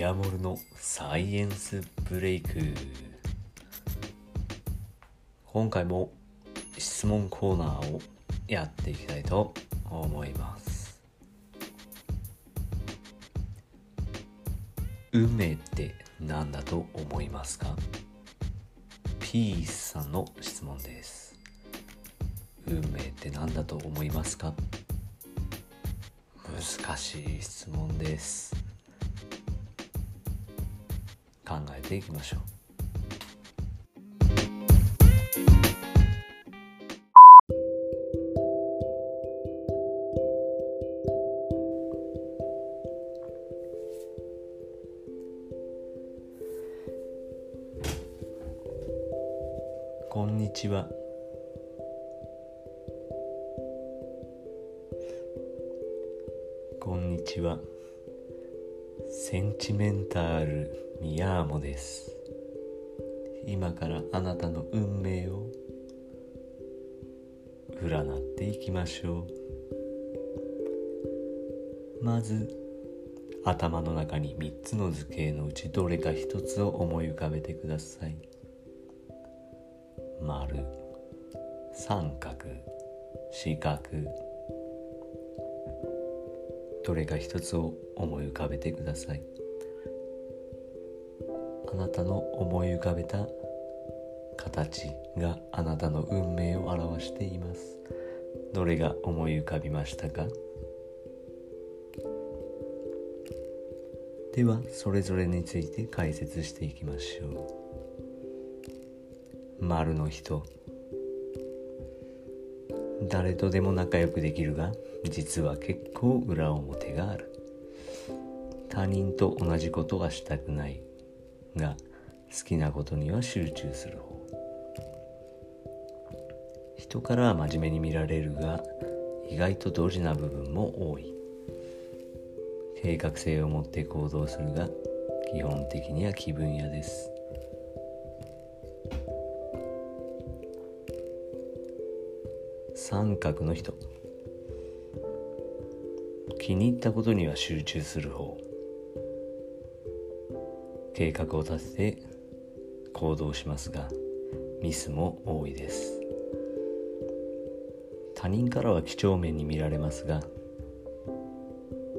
ヤモルのサイエンスブレイク。今回も質問コーナーをやっていきたいと思います。運命って何だと思いますか？ピースさんの質問です。運命って何だと思いますか？難しい質問です。考えていきましょう。こんにちは。こんにちは。センチメンタルミヤーモです。今からあなたの運命を占っていきましょう。まず頭の中に3つの図形のうちどれか1つを思い浮かべてください。丸三角四角どれか一つを思い浮かべてください。あなたの思い浮かべた形があなたの運命を表しています。どれが思い浮かびましたか？ではそれぞれについて解説していきましょう。丸の人誰とでも仲良くできるが実は結構裏表がある。他人と同じことはしたくないが好きなことには集中する方。人からは真面目に見られるが意外とドジな部分も多い。計画性を持って行動するが基本的には気分屋です。三角の人。気に入ったことには集中する方。計画を立てて行動しますがミスも多いです。他人からは几帳面に見られますが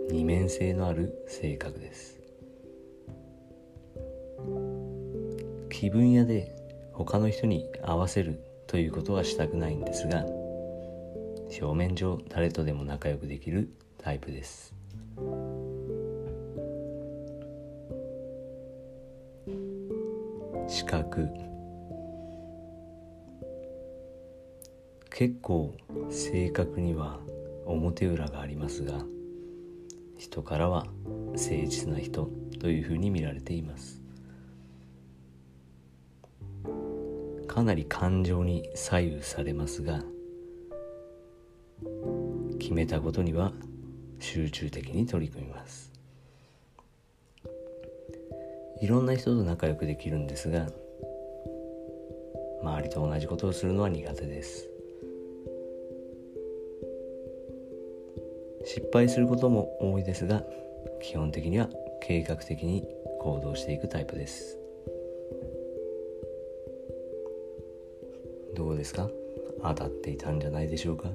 二面性のある性格です。気分屋で他の人に合わせるということはしたくないんですが表面上誰とでも仲良くできるタイプです。四角結構性格には表裏がありますが人からは誠実な人というふうに見られています。かなり感情に左右されますが決めたことには集中的に取り組みます。いろんな人と仲良くできるんですが周りと同じことをするのは苦手です。失敗することも多いですが基本的には計画的に行動していくタイプです。どうですか？当たっていたんじゃないでしょうか？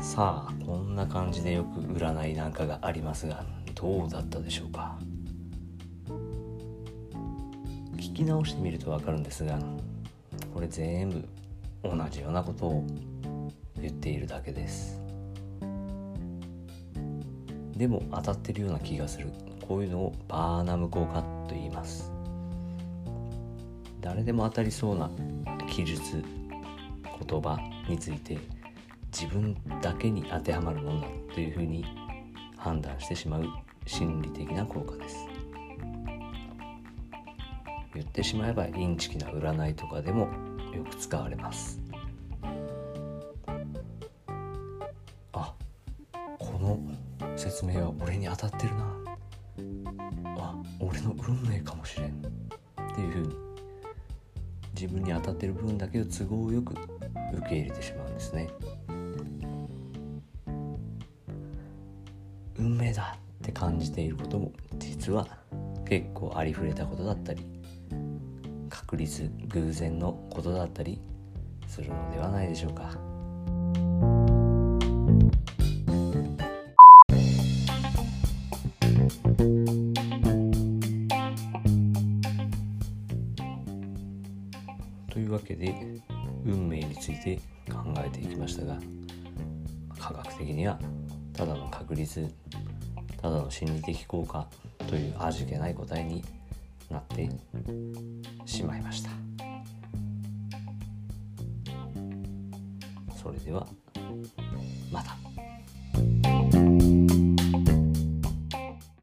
さあこんな感じでよく占いなんかがありますがどうだったでしょうか？聞き直してみると分かるんですがこれ全部同じようなことを言っているだけです。でも当たってるような気がする。こういうのをバーナム効果と言います。誰でも当たりそうな記述言葉について自分だけに当てはまるものだというふうに判断してしまう心理的な効果です。言ってしまえばインチキな占いとかでもよく使われます。説明は俺に当たってるな。あ俺の運命かもしれん。っていうふうに自分に当たってる分だけを都合よく受け入れてしまうんですね。運命だって感じていることも実は結構ありふれたことだったり確率偶然のことだったりするのではないでしょうか。運命について考えていきましたが科学的にはただの確率ただの心理的効果という味気ない答えになってしまいましたそれではまた。